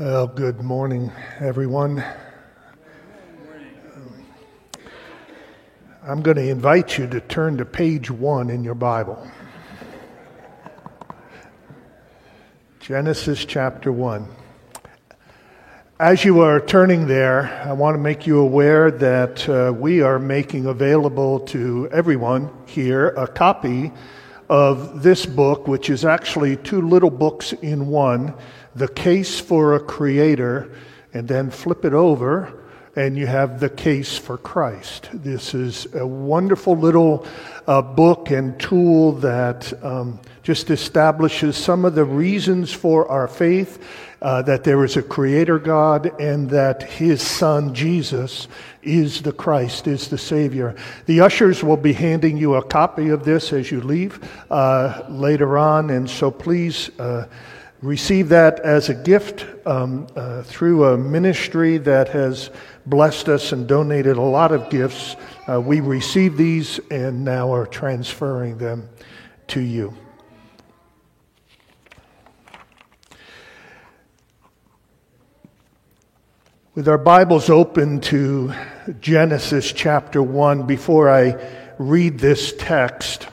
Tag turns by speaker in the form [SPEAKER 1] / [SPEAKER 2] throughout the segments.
[SPEAKER 1] Well, good morning, everyone. I'm going to invite you to turn to page one in your Bible. Genesis chapter 1. As you are turning there, I want to make you aware that uh, we are making available to everyone here a copy of this book, which is actually two little books in one The Case for a Creator, and then flip it over, and you have The Case for Christ. This is a wonderful little uh, book and tool that um, just establishes some of the reasons for our faith uh, that there is a creator God and that his son Jesus is the Christ, is the Savior. The ushers will be handing you a copy of this as you leave uh, later on, and so please. Uh, receive that as a gift um, uh, through a ministry that has blessed us and donated a lot of gifts. Uh, we received these and now are transferring them to you. With our Bibles open to Genesis chapter 1, before I read this text,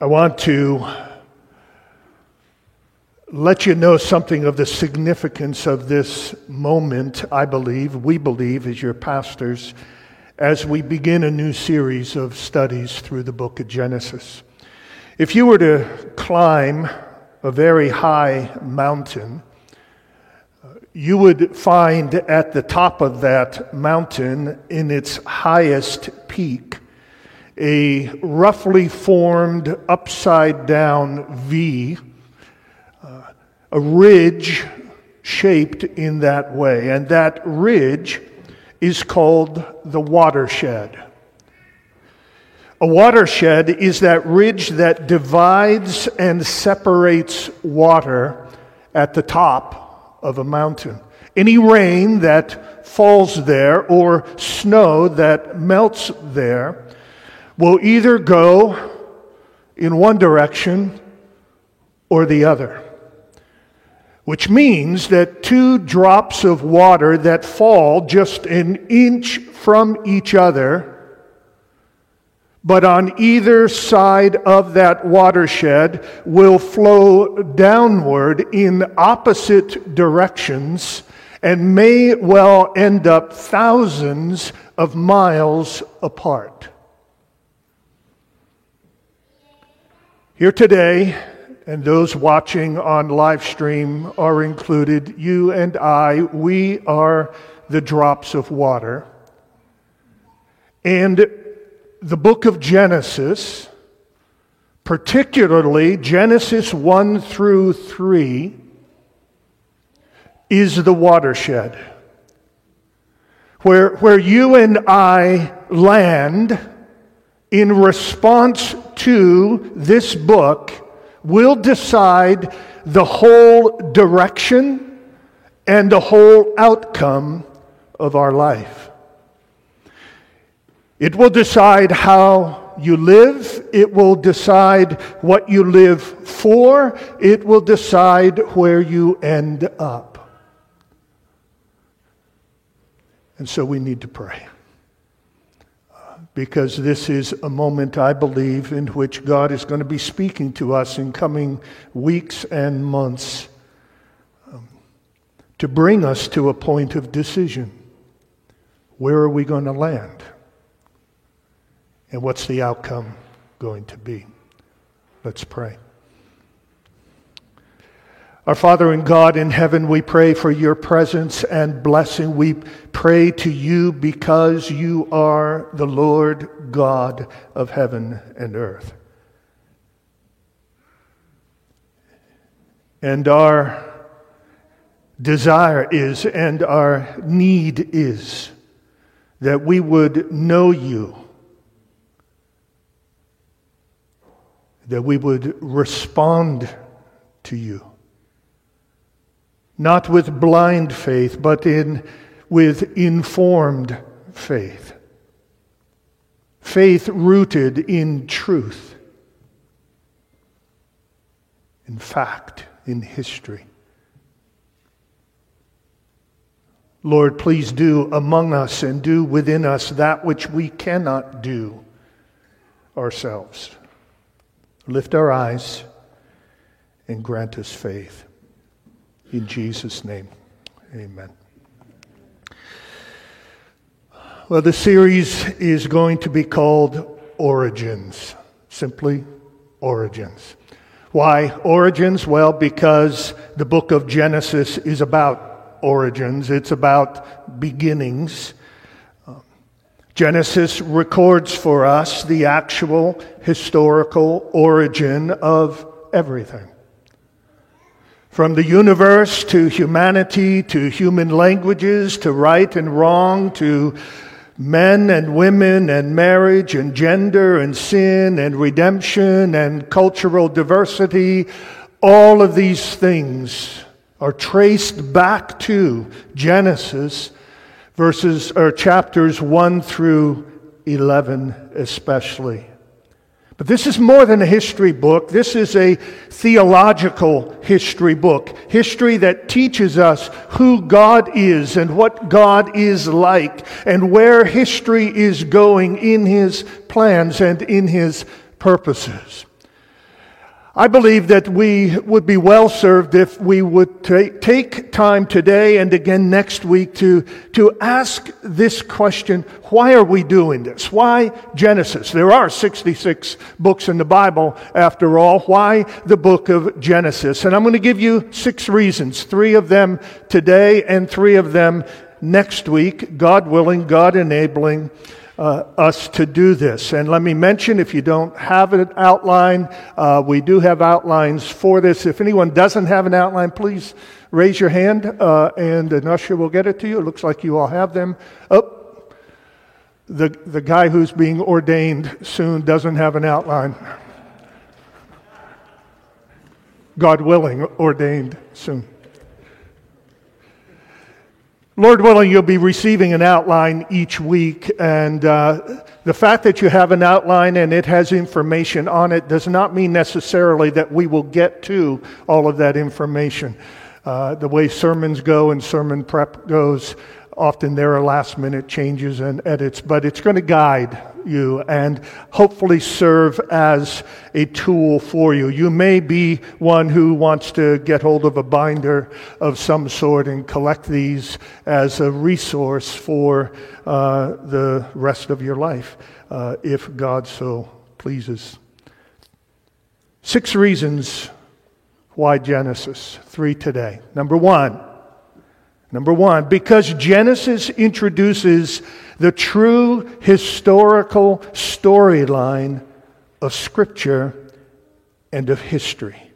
[SPEAKER 1] I want to let you know something of the significance of this moment, I believe, we believe, as your pastors, as we begin a new series of studies through the book of Genesis. If you were to climb a very high mountain, you would find at the top of that mountain, in its highest peak, a roughly formed upside down V, uh, a ridge shaped in that way. And that ridge is called the watershed. A watershed is that ridge that divides and separates water at the top of a mountain. Any rain that falls there or snow that melts there will either go in one direction or the other. Which means that two drops of water that fall just an inch from each other but on either side of that watershed will flow downward in opposite directions and may well end up thousands of miles apart. Here today, and those watching on live stream are included, you and I, we are the drops of water. And the book of Genesis, particularly Genesis 1 through 3, is the watershed. Where, where you and I land in response to this book will decide the whole direction and the whole outcome of our life. It will decide how you live. It will decide what you live for. It will decide where you end up. And so we need to pray. Because this is a moment, I believe, in which God is going to be speaking to us in coming weeks and months um, to bring us to a point of decision. Where are we going to land? And what's the outcome going to be? Let's pray. Our Father and God in heaven, we pray for your presence and blessing. We pray to you because you are the Lord God of heaven and earth. And our desire is, and our need is, that we would know you that we would respond to you. Not with blind faith, but in, with informed faith. Faith rooted in truth. in fact, in history. Lord, please do among us and do within us that which we cannot do ourselves. Lift our eyes and grant us faith. In Jesus' name, amen. Well, the series is going to be called Origins, simply Origins. Why Origins? Well, because the book of Genesis is about origins, it's about beginnings. Genesis records for us the actual historical origin of everything. From the universe to humanity to human languages to right and wrong to men and women and marriage and gender and sin and redemption and cultural diversity, all of these things are traced back to Genesis verses or chapters 1 through 11 especially. But this is more than a history book. This is a theological history book. History that teaches us who God is and what God is like and where history is going in His plans and in His purposes. I believe that we would be well served if we would take time today and again next week to, to ask this question why are we doing this? Why Genesis? There are 66 books in the Bible, after all. Why the book of Genesis? And I'm going to give you six reasons, three of them today and three of them next week, God willing, God enabling uh, us to do this. And let me mention if you don't have an outline, uh, we do have outlines for this. If anyone doesn't have an outline, please raise your hand uh, and an usher will get it to you. It looks like you all have them. Oh, the, the guy who's being ordained soon doesn't have an outline. God willing, ordained soon. Lord willing, you'll be receiving an outline each week, and uh, the fact that you have an outline and it has information on it does not mean necessarily that we will get to all of that information. Uh, the way sermons go and sermon prep goes, often there are last minute changes and edits, but it's going to guide you and hopefully serve as a tool for you. You may be one who wants to get hold of a binder of some sort and collect these as a resource for uh, the rest of your life, uh, if God so pleases. Six reasons why Genesis, three today. Number one, Number one, because Genesis introduces the true historical storyline of Scripture and of history.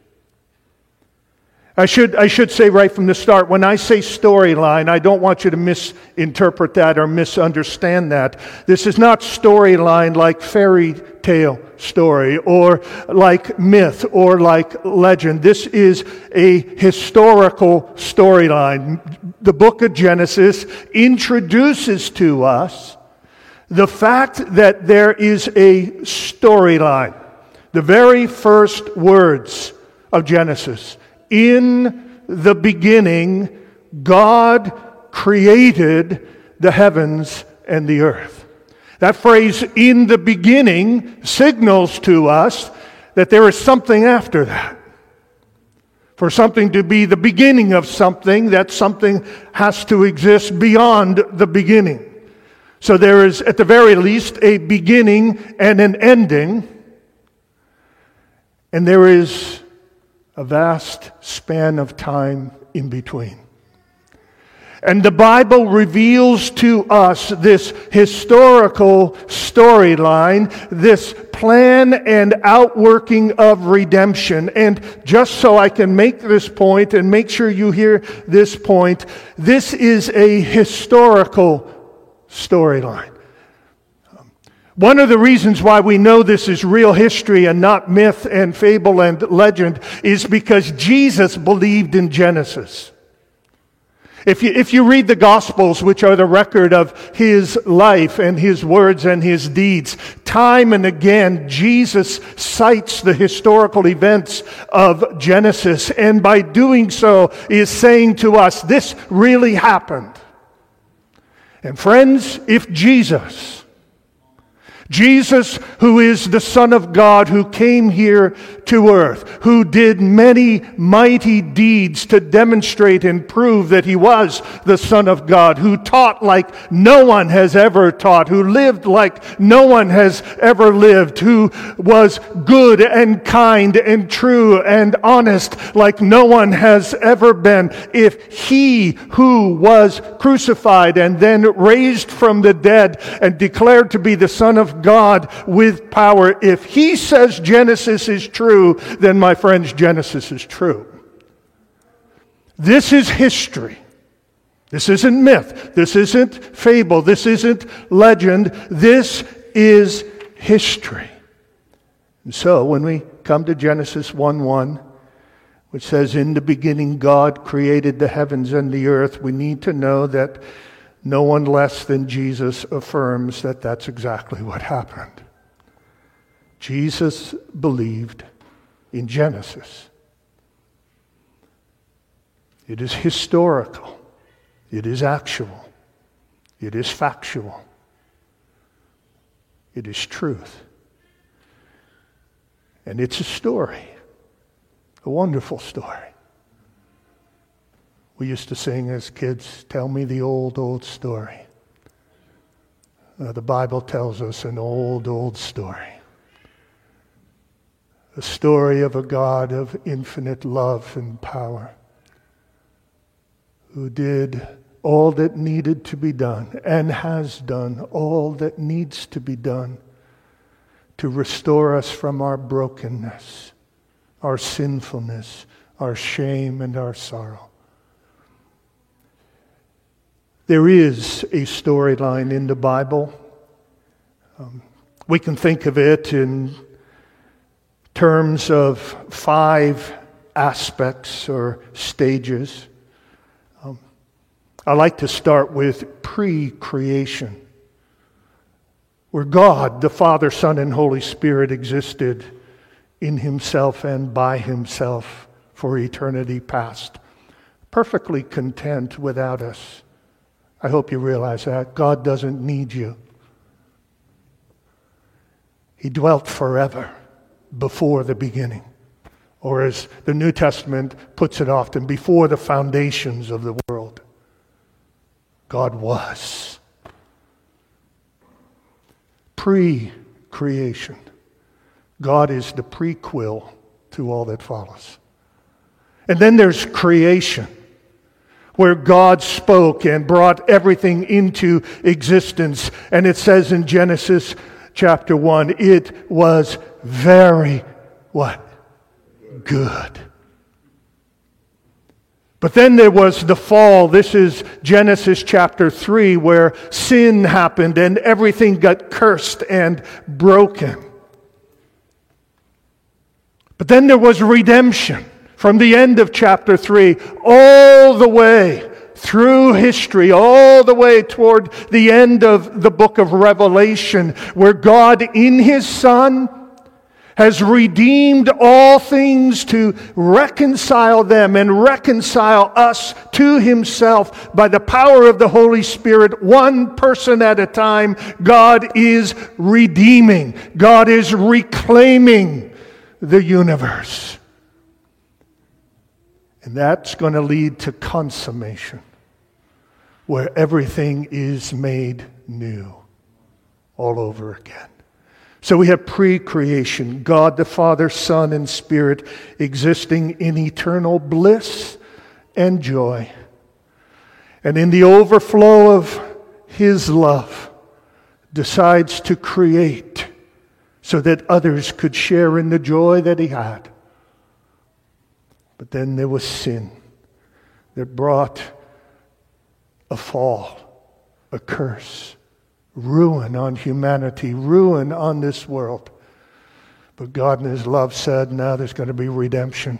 [SPEAKER 1] I should, I should say right from the start, when I say storyline, I don't want you to misinterpret that or misunderstand that. This is not storyline like fairy tale story or like myth or like legend. This is a historical storyline. The book of Genesis introduces to us the fact that there is a storyline. The very first words of Genesis in the beginning, God created the heavens and the earth. That phrase, in the beginning, signals to us that there is something after that. For something to be the beginning of something, that something has to exist beyond the beginning. So there is, at the very least, a beginning and an ending. And there is a vast span of time in between. And the Bible reveals to us this historical storyline, this plan and outworking of redemption. And just so I can make this point and make sure you hear this point, this is a historical storyline. One of the reasons why we know this is real history and not myth and fable and legend is because Jesus believed in Genesis. If you, if you read the Gospels, which are the record of his life and his words and his deeds, time and again, Jesus cites the historical events of Genesis, and by doing so, is saying to us, this really happened. And friends, if Jesus, Jesus, who is the Son of God, who came here to earth, who did many mighty deeds to demonstrate and prove that he was the Son of God, who taught like no one has ever taught, who lived like no one has ever lived, who was good and kind and true and honest like no one has ever been. If he who was crucified and then raised from the dead and declared to be the Son of God with power, if he says Genesis is true, then my friends, Genesis is true. This is history. This isn't myth. This isn't fable. This isn't legend. This is history. And so when we come to Genesis 1 1, which says, In the beginning God created the heavens and the earth, we need to know that no one less than Jesus affirms that that's exactly what happened. Jesus believed in Genesis. It is historical, it is actual, it is factual, it is truth. And it's a story, a wonderful story. We used to sing as kids, Tell me the old, old story. Uh, the Bible tells us an old, old story. A story of a God of infinite love and power who did all that needed to be done and has done all that needs to be done to restore us from our brokenness, our sinfulness, our shame, and our sorrow. There is a storyline in the Bible. Um, we can think of it in terms of five aspects or stages. Um, I like to start with pre creation, where God, the Father, Son, and Holy Spirit existed in Himself and by Himself for eternity past, perfectly content without us. I hope you realize that. God doesn't need you. He dwelt forever before the beginning. Or as the New Testament puts it often, before the foundations of the world. God was. Pre creation. God is the prequel to all that follows. And then there's creation where God spoke and brought everything into existence. And it says in Genesis chapter 1, it was very what? Good. But then there was the fall. This is Genesis chapter 3, where sin happened and everything got cursed and broken. But then there was redemption from the end of chapter 3 all the way through history, all the way toward the end of the book of Revelation, where God in His Son has redeemed all things to reconcile them and reconcile us to Himself by the power of the Holy Spirit, one person at a time. God is redeeming, God is reclaiming the universe. And that's going to lead to consummation, where everything is made new all over again. So we have pre creation God the Father, Son, and Spirit existing in eternal bliss and joy. And in the overflow of His love, decides to create so that others could share in the joy that He had. But then there was sin that brought a fall, a curse, ruin on humanity, ruin on this world. But God in His love said, now there's going to be redemption.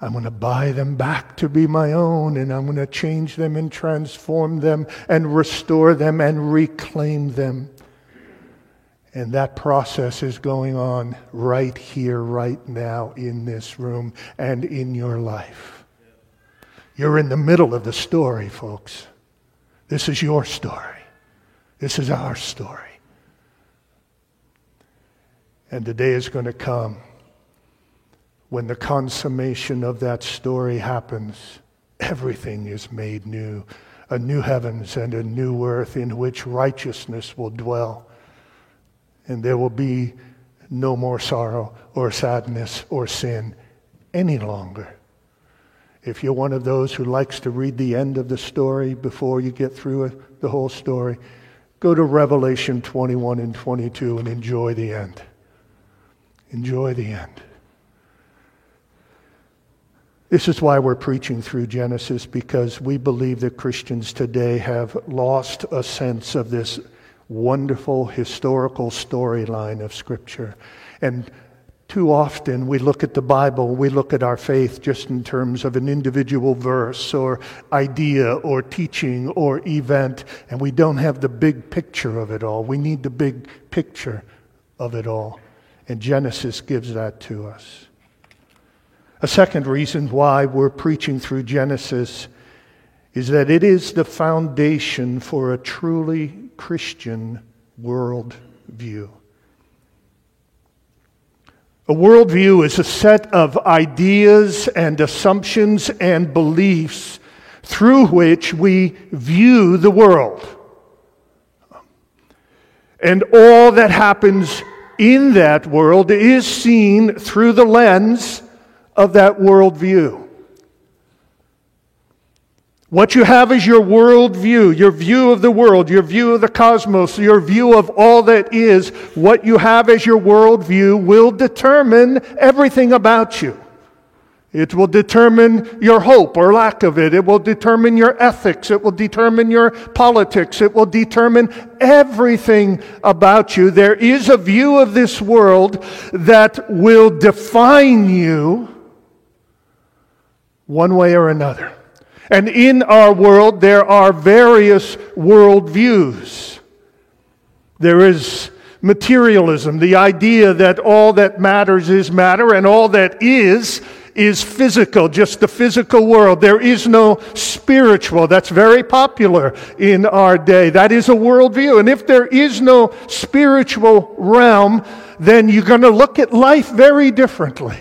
[SPEAKER 1] I'm going to buy them back to be my own, and I'm going to change them and transform them and restore them and reclaim them. And that process is going on right here, right now, in this room and in your life. You're in the middle of the story, folks. This is your story. This is our story. And the day is going to come when the consummation of that story happens. Everything is made new a new heavens and a new earth in which righteousness will dwell. And there will be no more sorrow or sadness or sin any longer. If you're one of those who likes to read the end of the story before you get through the whole story, go to Revelation 21 and 22 and enjoy the end. Enjoy the end. This is why we're preaching through Genesis, because we believe that Christians today have lost a sense of this wonderful historical storyline of Scripture. And too often we look at the Bible, we look at our faith just in terms of an individual verse or idea or teaching or event, and we don't have the big picture of it all. We need the big picture of it all. And Genesis gives that to us. A second reason why we're preaching through Genesis is that it is the foundation for a truly Christian worldview. A worldview is a set of ideas and assumptions and beliefs through which we view the world. And all that happens in that world is seen through the lens of that worldview. What you have is your worldview, your view of the world, your view of the cosmos, your view of all that is. What you have as your worldview will determine everything about you. It will determine your hope or lack of it. It will determine your ethics. It will determine your politics. It will determine everything about you. There is a view of this world that will define you one way or another. And in our world, there are various worldviews. There is materialism, the idea that all that matters is matter and all that is is physical, just the physical world. There is no spiritual. That's very popular in our day. That is a worldview. And if there is no spiritual realm, then you're going to look at life very differently.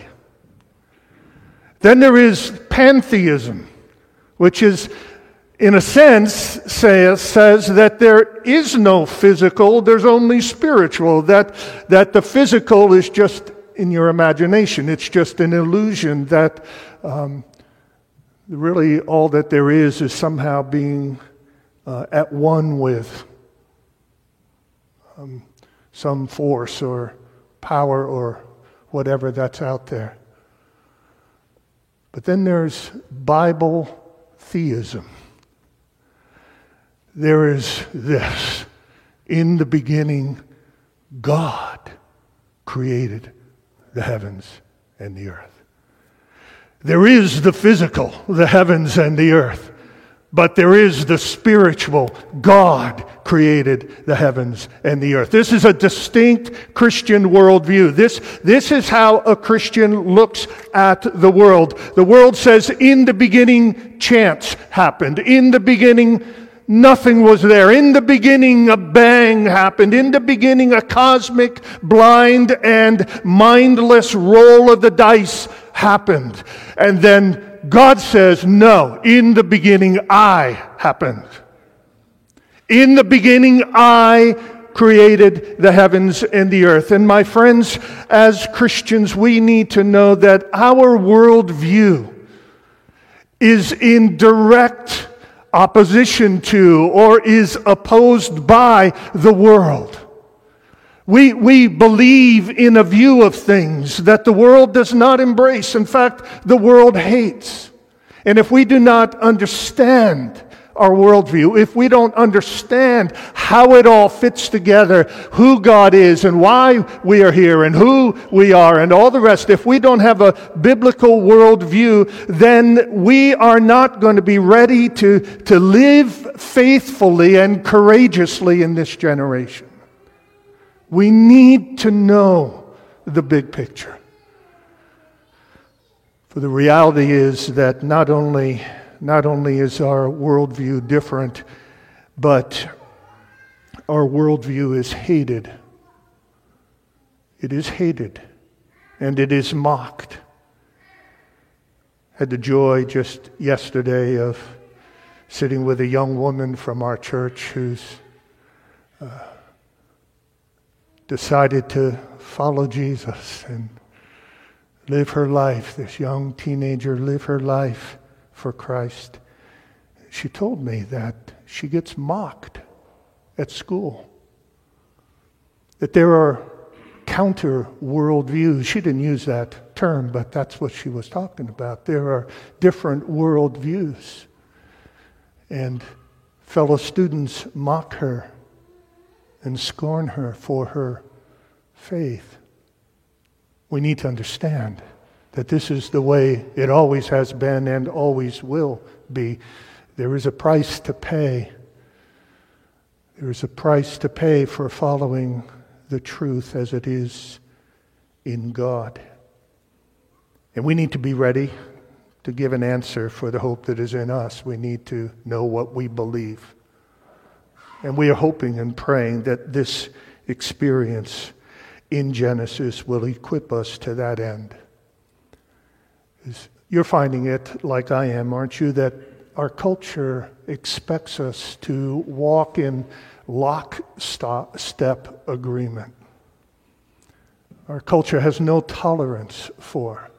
[SPEAKER 1] Then there is pantheism which is, in a sense, say, says that there is no physical, there's only spiritual, that, that the physical is just in your imagination, it's just an illusion, that um, really all that there is is somehow being uh, at one with um, some force or power or whatever that's out there. But then there's Bible theism. There is this in the beginning, God created the heavens and the earth. There is the physical, the heavens and the earth. But there is the spiritual. God created the heavens and the earth. This is a distinct Christian worldview. This, this is how a Christian looks at the world. The world says, in the beginning, chance happened. In the beginning, nothing was there. In the beginning, a bang happened. In the beginning, a cosmic, blind, and mindless roll of the dice happened. And then God says, No, in the beginning I happened. In the beginning I created the heavens and the earth. And my friends, as Christians, we need to know that our worldview is in direct opposition to or is opposed by the world. We, we believe in a view of things that the world does not embrace. In fact, the world hates. And if we do not understand our worldview, if we don't understand how it all fits together, who God is and why we are here and who we are and all the rest, if we don't have a biblical worldview, then we are not going to be ready to, to live faithfully and courageously in this generation. We need to know the big picture. For the reality is that not only not only is our worldview different, but our worldview is hated. It is hated and it is mocked. Had the joy just yesterday of sitting with a young woman from our church who's uh, decided to follow Jesus and live her life. This young teenager live her life for Christ. She told me that she gets mocked at school, that there are counter worldviews. She didn't use that term, but that's what she was talking about. There are different worldviews. And fellow students mock her and scorn her for her faith. We need to understand that this is the way it always has been and always will be. There is a price to pay. There is a price to pay for following the truth as it is in God. And we need to be ready to give an answer for the hope that is in us. We need to know what we believe. And we are hoping and praying that this experience in Genesis will equip us to that end you're finding it like I am, aren't you? That our culture expects us to walk in lockstep agreement. Our culture has no tolerance for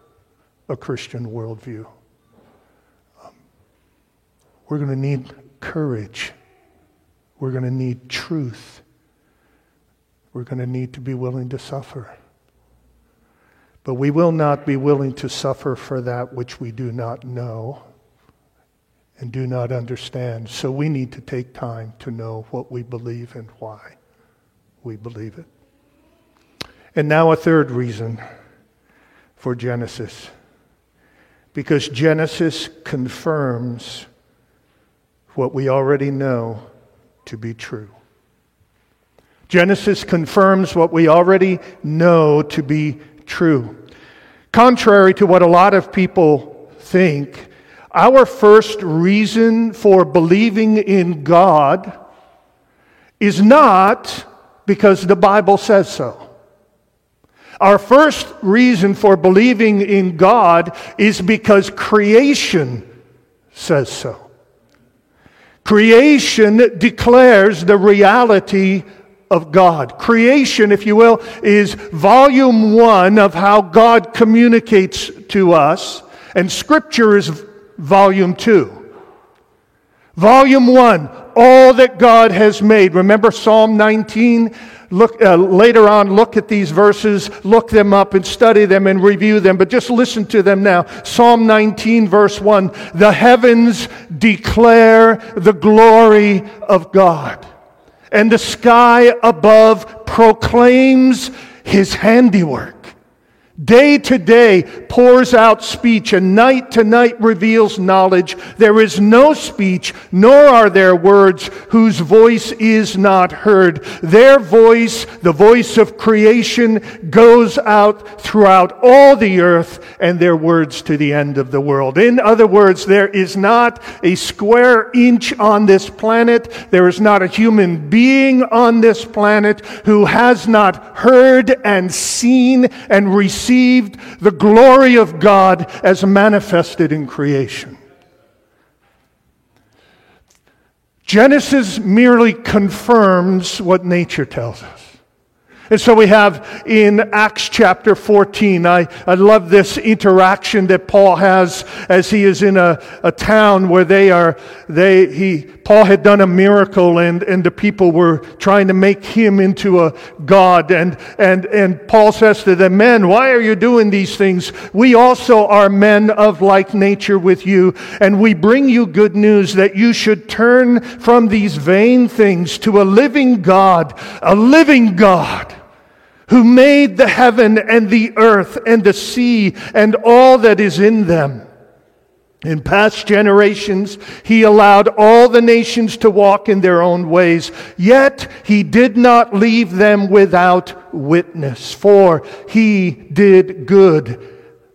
[SPEAKER 1] a Christian worldview. Um, we're going to need courage. We're going to need truth. We're going to need to be willing to suffer. But we will not be willing to suffer for that which we do not know and do not understand. So we need to take time to know what we believe and why we believe it. And now, a third reason for Genesis. Because Genesis confirms what we already know to be true. Genesis confirms what we already know to be true. Contrary to what a lot of people think, our first reason for believing in God is not because the Bible says so. Our first reason for believing in God is because creation says so. Creation declares the reality of God. Creation, if you will, is volume one of how God communicates to us, and Scripture is volume two. Volume one, all that God has made. Remember Psalm 19? Look, uh, later on, look at these verses, look them up and study them and review them, but just listen to them now. Psalm 19, verse 1 The heavens declare the glory of God and the sky above proclaims his handiwork. Day to day pours out speech, and night to night reveals knowledge. There is no speech, nor are there words whose voice is not heard. Their voice, the voice of creation, goes out throughout all the earth, and their words to the end of the world. In other words, there is not a square inch on this planet, there is not a human being on this planet who has not heard and seen and received received the glory of God as manifested in creation. Genesis merely confirms what nature tells us. And so we have in Acts chapter 14, I, I love this interaction that Paul has as he is in a, a town where they are, they, he Paul had done a miracle and, and the people were trying to make him into a God. And, and, and Paul says to them, Men, why are you doing these things? We also are men of like nature with you, and we bring you good news that you should turn from these vain things to a living God, a living God who made the heaven and the earth and the sea and all that is in them in past generations, he allowed all the nations to walk in their own ways, yet he did not leave them without witness, for he did good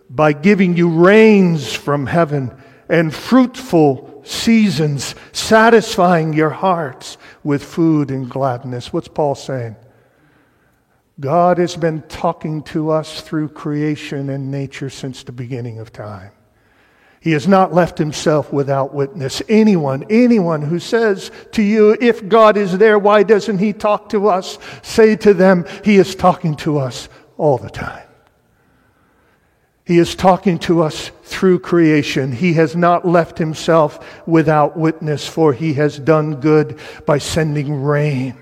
[SPEAKER 1] by giving you rains from heaven and fruitful seasons, satisfying your hearts with food and gladness. What's Paul saying? God has been talking to us through creation and nature since the beginning of time. He has not left himself without witness. Anyone, anyone who says to you, if God is there, why doesn't he talk to us? Say to them, he is talking to us all the time. He is talking to us through creation. He has not left himself without witness, for he has done good by sending rain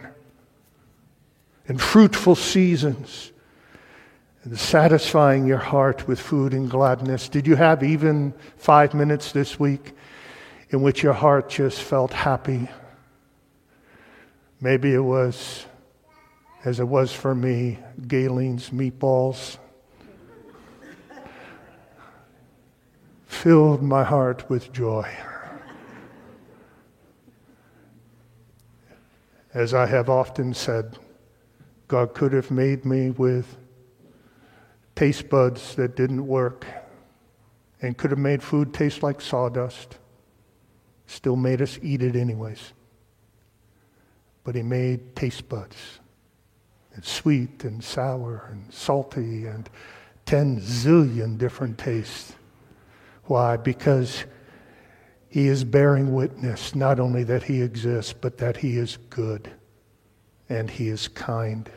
[SPEAKER 1] and fruitful seasons and satisfying your heart with food and gladness. Did you have even five minutes this week in which your heart just felt happy? Maybe it was, as it was for me, Galen's meatballs. Filled my heart with joy. As I have often said, God could have made me with taste buds that didn't work and could have made food taste like sawdust, still made us eat it anyways. But he made taste buds. It's sweet and sour and salty and 10 zillion different tastes. Why? Because he is bearing witness not only that he exists, but that he is good and he is kind.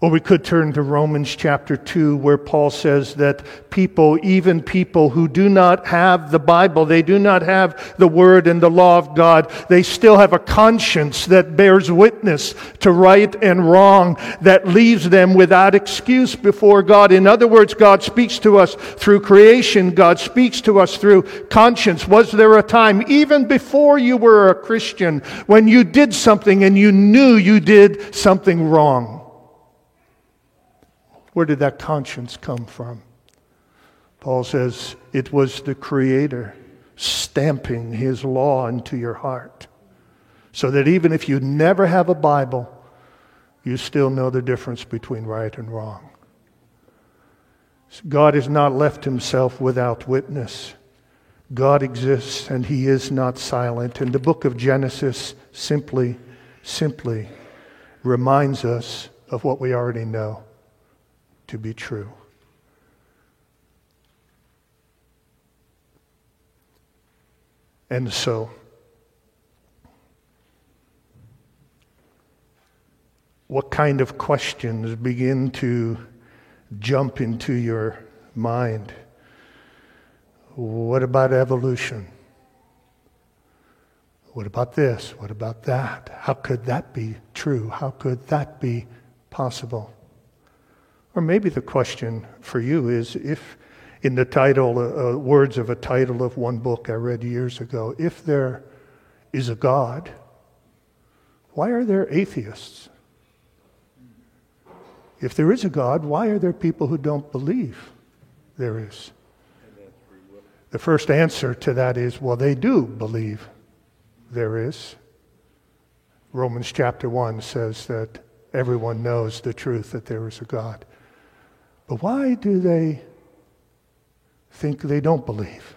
[SPEAKER 1] Or we could turn to Romans chapter 2, where Paul says that people, even people who do not have the Bible, they do not have the Word and the law of God, they still have a conscience that bears witness to right and wrong, that leaves them without excuse before God. In other words, God speaks to us through creation, God speaks to us through conscience. Was there a time, even before you were a Christian, when you did something and you knew you did something wrong? Where did that conscience come from? Paul says it was the Creator stamping His law into your heart. So that even if you never have a Bible, you still know the difference between right and wrong. God has not left Himself without witness. God exists and He is not silent. And the book of Genesis simply, simply reminds us of what we already know to be true. And so, what kind of questions begin to jump into your mind? What about evolution? What about this? What about that? How could that be true? How could that be possible? Or maybe the question for you is if, in the title, uh, uh, words of a title of one book I read years ago, if there is a God, why are there atheists? If there is a God, why are there people who don't believe there is? The first answer to that is well, they do believe there is. Romans chapter 1 says that everyone knows the truth that there is a God. But why do they think they don't believe?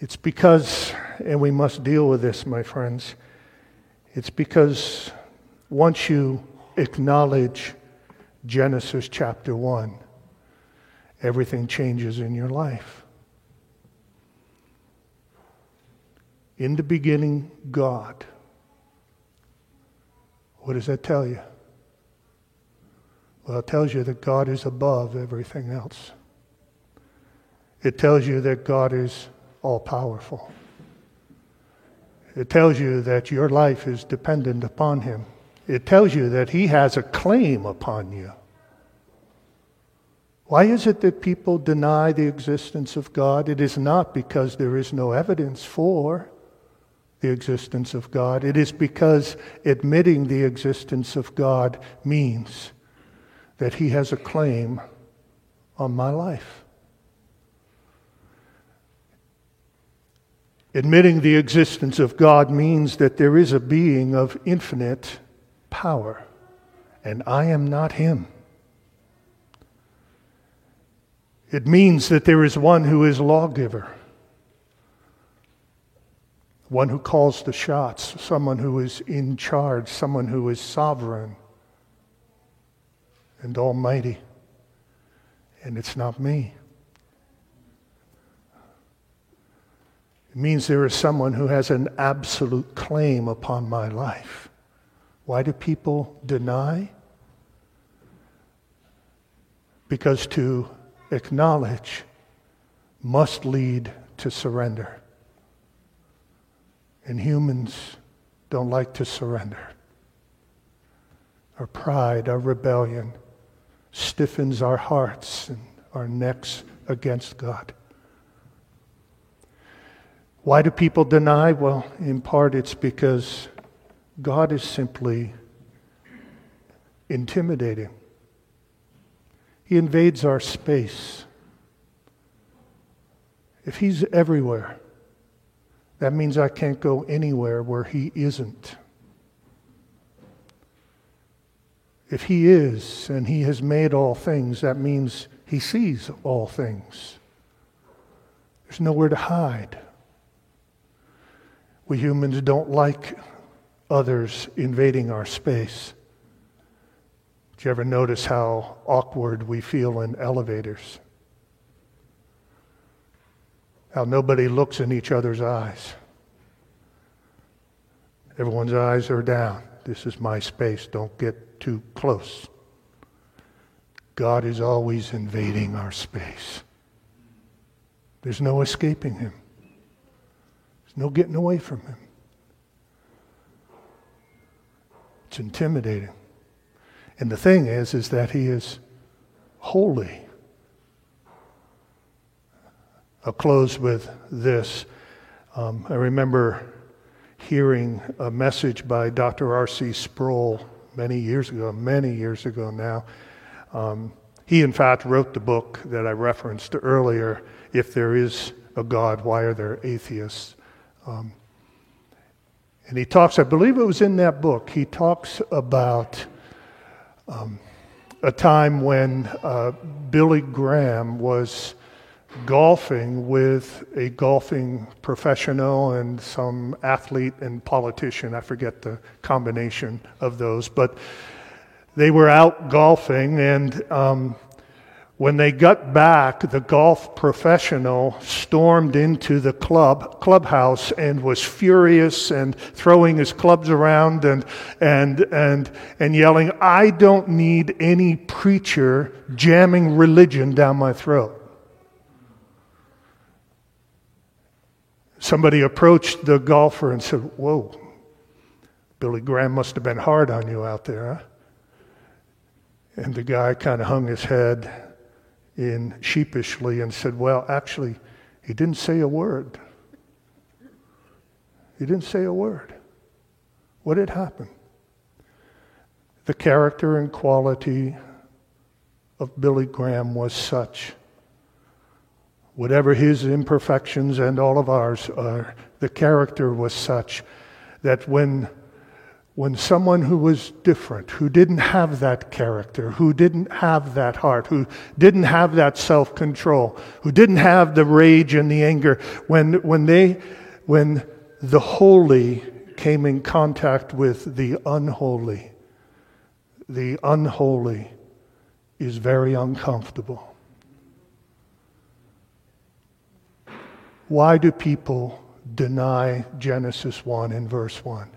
[SPEAKER 1] It's because, and we must deal with this, my friends, it's because once you acknowledge Genesis chapter 1, everything changes in your life. In the beginning, God. What does that tell you? Well, it tells you that God is above everything else. It tells you that God is all powerful. It tells you that your life is dependent upon Him. It tells you that He has a claim upon you. Why is it that people deny the existence of God? It is not because there is no evidence for the existence of God. It is because admitting the existence of God means that He has a claim on my life. Admitting the existence of God means that there is a being of infinite power, and I am not Him. It means that there is one who is lawgiver, one who calls the shots, someone who is in charge, someone who is sovereign and almighty. And it's not me. It means there is someone who has an absolute claim upon my life. Why do people deny? Because to acknowledge must lead to surrender. And humans don't like to surrender. Our pride, our rebellion stiffens our hearts and our necks against God. Why do people deny? Well, in part it's because God is simply intimidating. He invades our space. If He's everywhere, that means I can't go anywhere where He isn't. If He is and He has made all things, that means He sees all things. There's nowhere to hide. We humans don't like others invading our space. Do you ever notice how awkward we feel in elevators? How nobody looks in each other's eyes. Everyone's eyes are down. This is my space. Don't get too close. God is always invading our space. There's no escaping him. There's no getting away from him. It's intimidating. And the thing is, is that he is holy. I'll close with this. Um, I remember hearing a message by Dr. R.C. Sproul many years ago, many years ago now. Um, he, in fact, wrote the book that I referenced earlier, If There Is a God, Why Are There Atheists? Um, and he talks, I believe it was in that book, he talks about um, a time when uh, Billy Graham was golfing with a golfing professional and some athlete and politician. I forget the combination of those, but they were out golfing and um, when they got back, the golf professional stormed into the club clubhouse and was furious and throwing his clubs around and and and and yelling, "I don't need any preacher jamming religion down my throat." Somebody approached the golfer and said, "Whoa, Billy Graham must have been hard on you out there." Huh? And the guy kind of hung his head in sheepishly and said, Well, actually, he didn't say a word. He didn't say a word. What had happened? The character and quality of Billy Graham was such. Whatever his imperfections and all of ours are, the character was such that when when someone who was different, who didn't have that character, who didn't have that heart, who didn't have that self control, who didn't have the rage and the anger, when, when, they, when the holy came in contact with the unholy, the unholy is very uncomfortable. Why do people deny Genesis 1 in verse 1?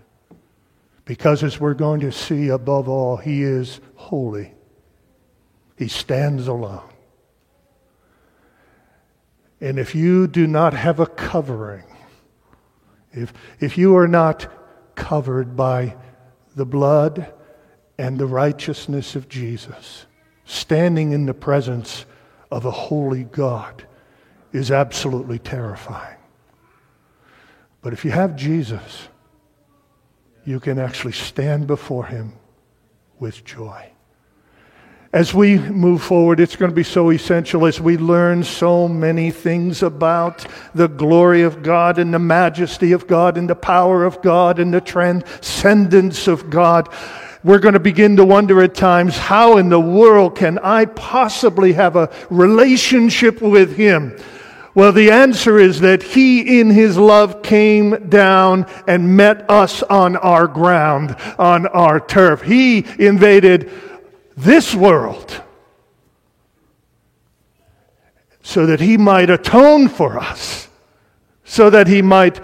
[SPEAKER 1] Because as we're going to see above all, he is holy. He stands alone. And if you do not have a covering, If, if you are not covered by the blood and the righteousness of Jesus, standing in the presence of a holy God is absolutely terrifying. But if you have Jesus, you can actually stand before him with joy. As we move forward, it's going to be so essential as we learn so many things about the glory of God and the majesty of God and the power of God and the transcendence of God. We're going to begin to wonder at times how in the world can I possibly have a relationship with Him? Well, the answer is that He, in His love, came down and met us on our ground, on our turf. He invaded this world so that he might atone for us, so that he might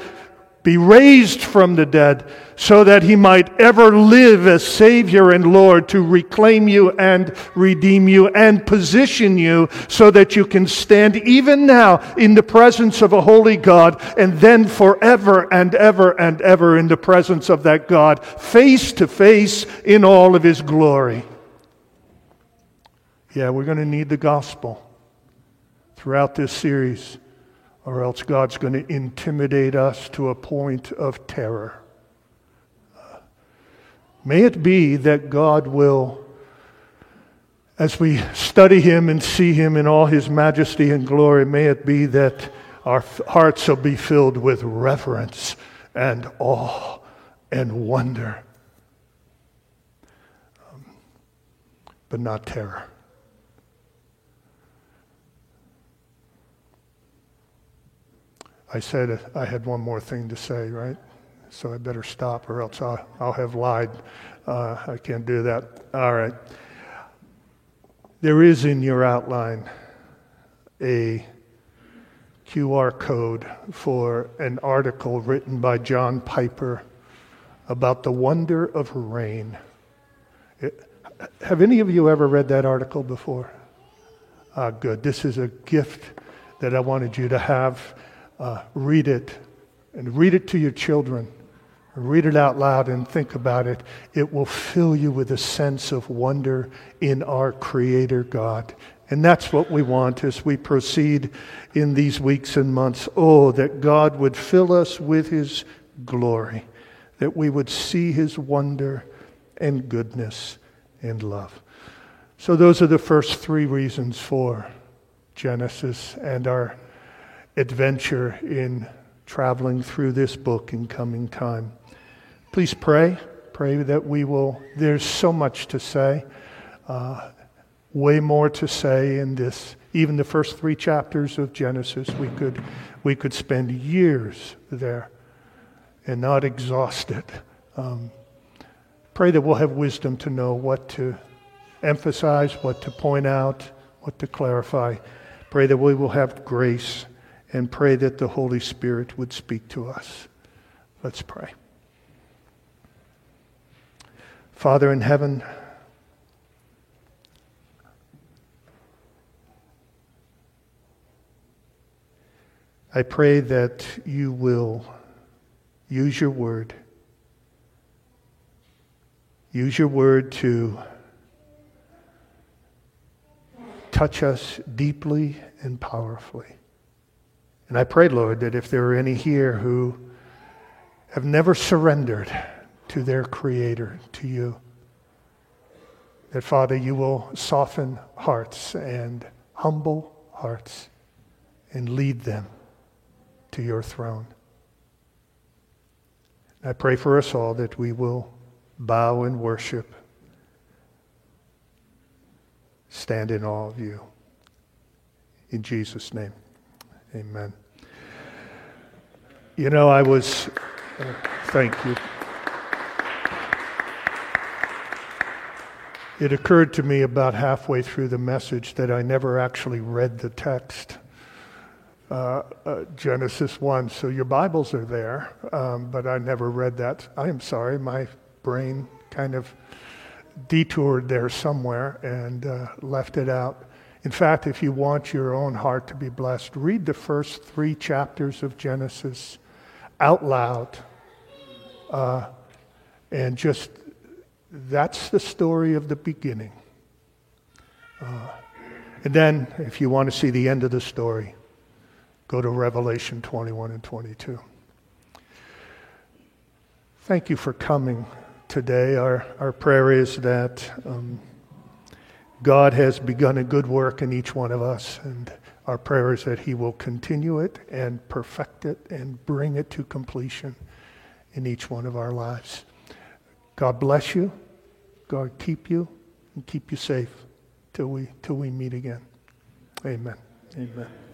[SPEAKER 1] be raised from the dead, so that he might ever live as Savior and Lord to reclaim you and redeem you and position you so that you can stand even now in the presence of a holy God and then forever and ever and ever in the presence of that God, face to face in all of his glory. Yeah, we're going to need the gospel throughout this series, or else God's going to intimidate us to a point of terror. May it be that God will, as we study Him and see Him in all His majesty and glory, may it be that our hearts will be filled with reverence and awe and wonder, um, but not terror. I said I had one more thing to say, right? So I better stop or else I'll, I'll have lied. Uh, I can't do that. All right. There is in your outline a QR code for an article written by John Piper about the wonder of rain. It, have any of you ever read that article before? Ah, good. This is a gift that I wanted you to have uh, read it and read it to your children. Read it out loud and think about it. It will fill you with a sense of wonder in our Creator God. And that's what we want as we proceed in these weeks and months. Oh, that God would fill us with His glory, that we would see His wonder and goodness and love. So, those are the first three reasons for Genesis and our adventure in traveling through this book in coming time. Please pray. Pray that we will. There's so much to say, uh, way more to say in this. Even the first three chapters of Genesis, we could, we could spend years there and not exhaust it. Um, pray that we'll have wisdom to know what to emphasize, what to point out, what to clarify. Pray that we will have grace and pray that the Holy Spirit would speak to us. Let's pray. Father in heaven, I pray that you will use your word. Use your word to touch us deeply and powerfully. And I pray, Lord, that if there are any here who have never surrendered to their Creator, to you, that, Father, you will soften hearts and humble hearts and lead them to your throne. I pray for us all that we will bow and worship, stand in awe of you. In Jesus' name. Amen. You know, I was, uh, thank you. It occurred to me about halfway through the message that I never actually read the text, uh, uh, Genesis 1. So your Bibles are there, um, but I never read that. I am sorry, my brain kind of detoured there somewhere and uh, left it out. In fact, if you want your own heart to be blessed, read the first three chapters of Genesis out loud. Uh, and just that's the story of the beginning. Uh, and then, if you want to see the end of the story, go to Revelation 21 and 22. Thank you for coming today. Our, our prayer is that um, God has begun a good work in each one of us, and our prayer is that He will continue it and perfect it and bring it to completion in each one of our lives. God bless you. God keep you and keep you safe till we till we meet again. Amen. Amen.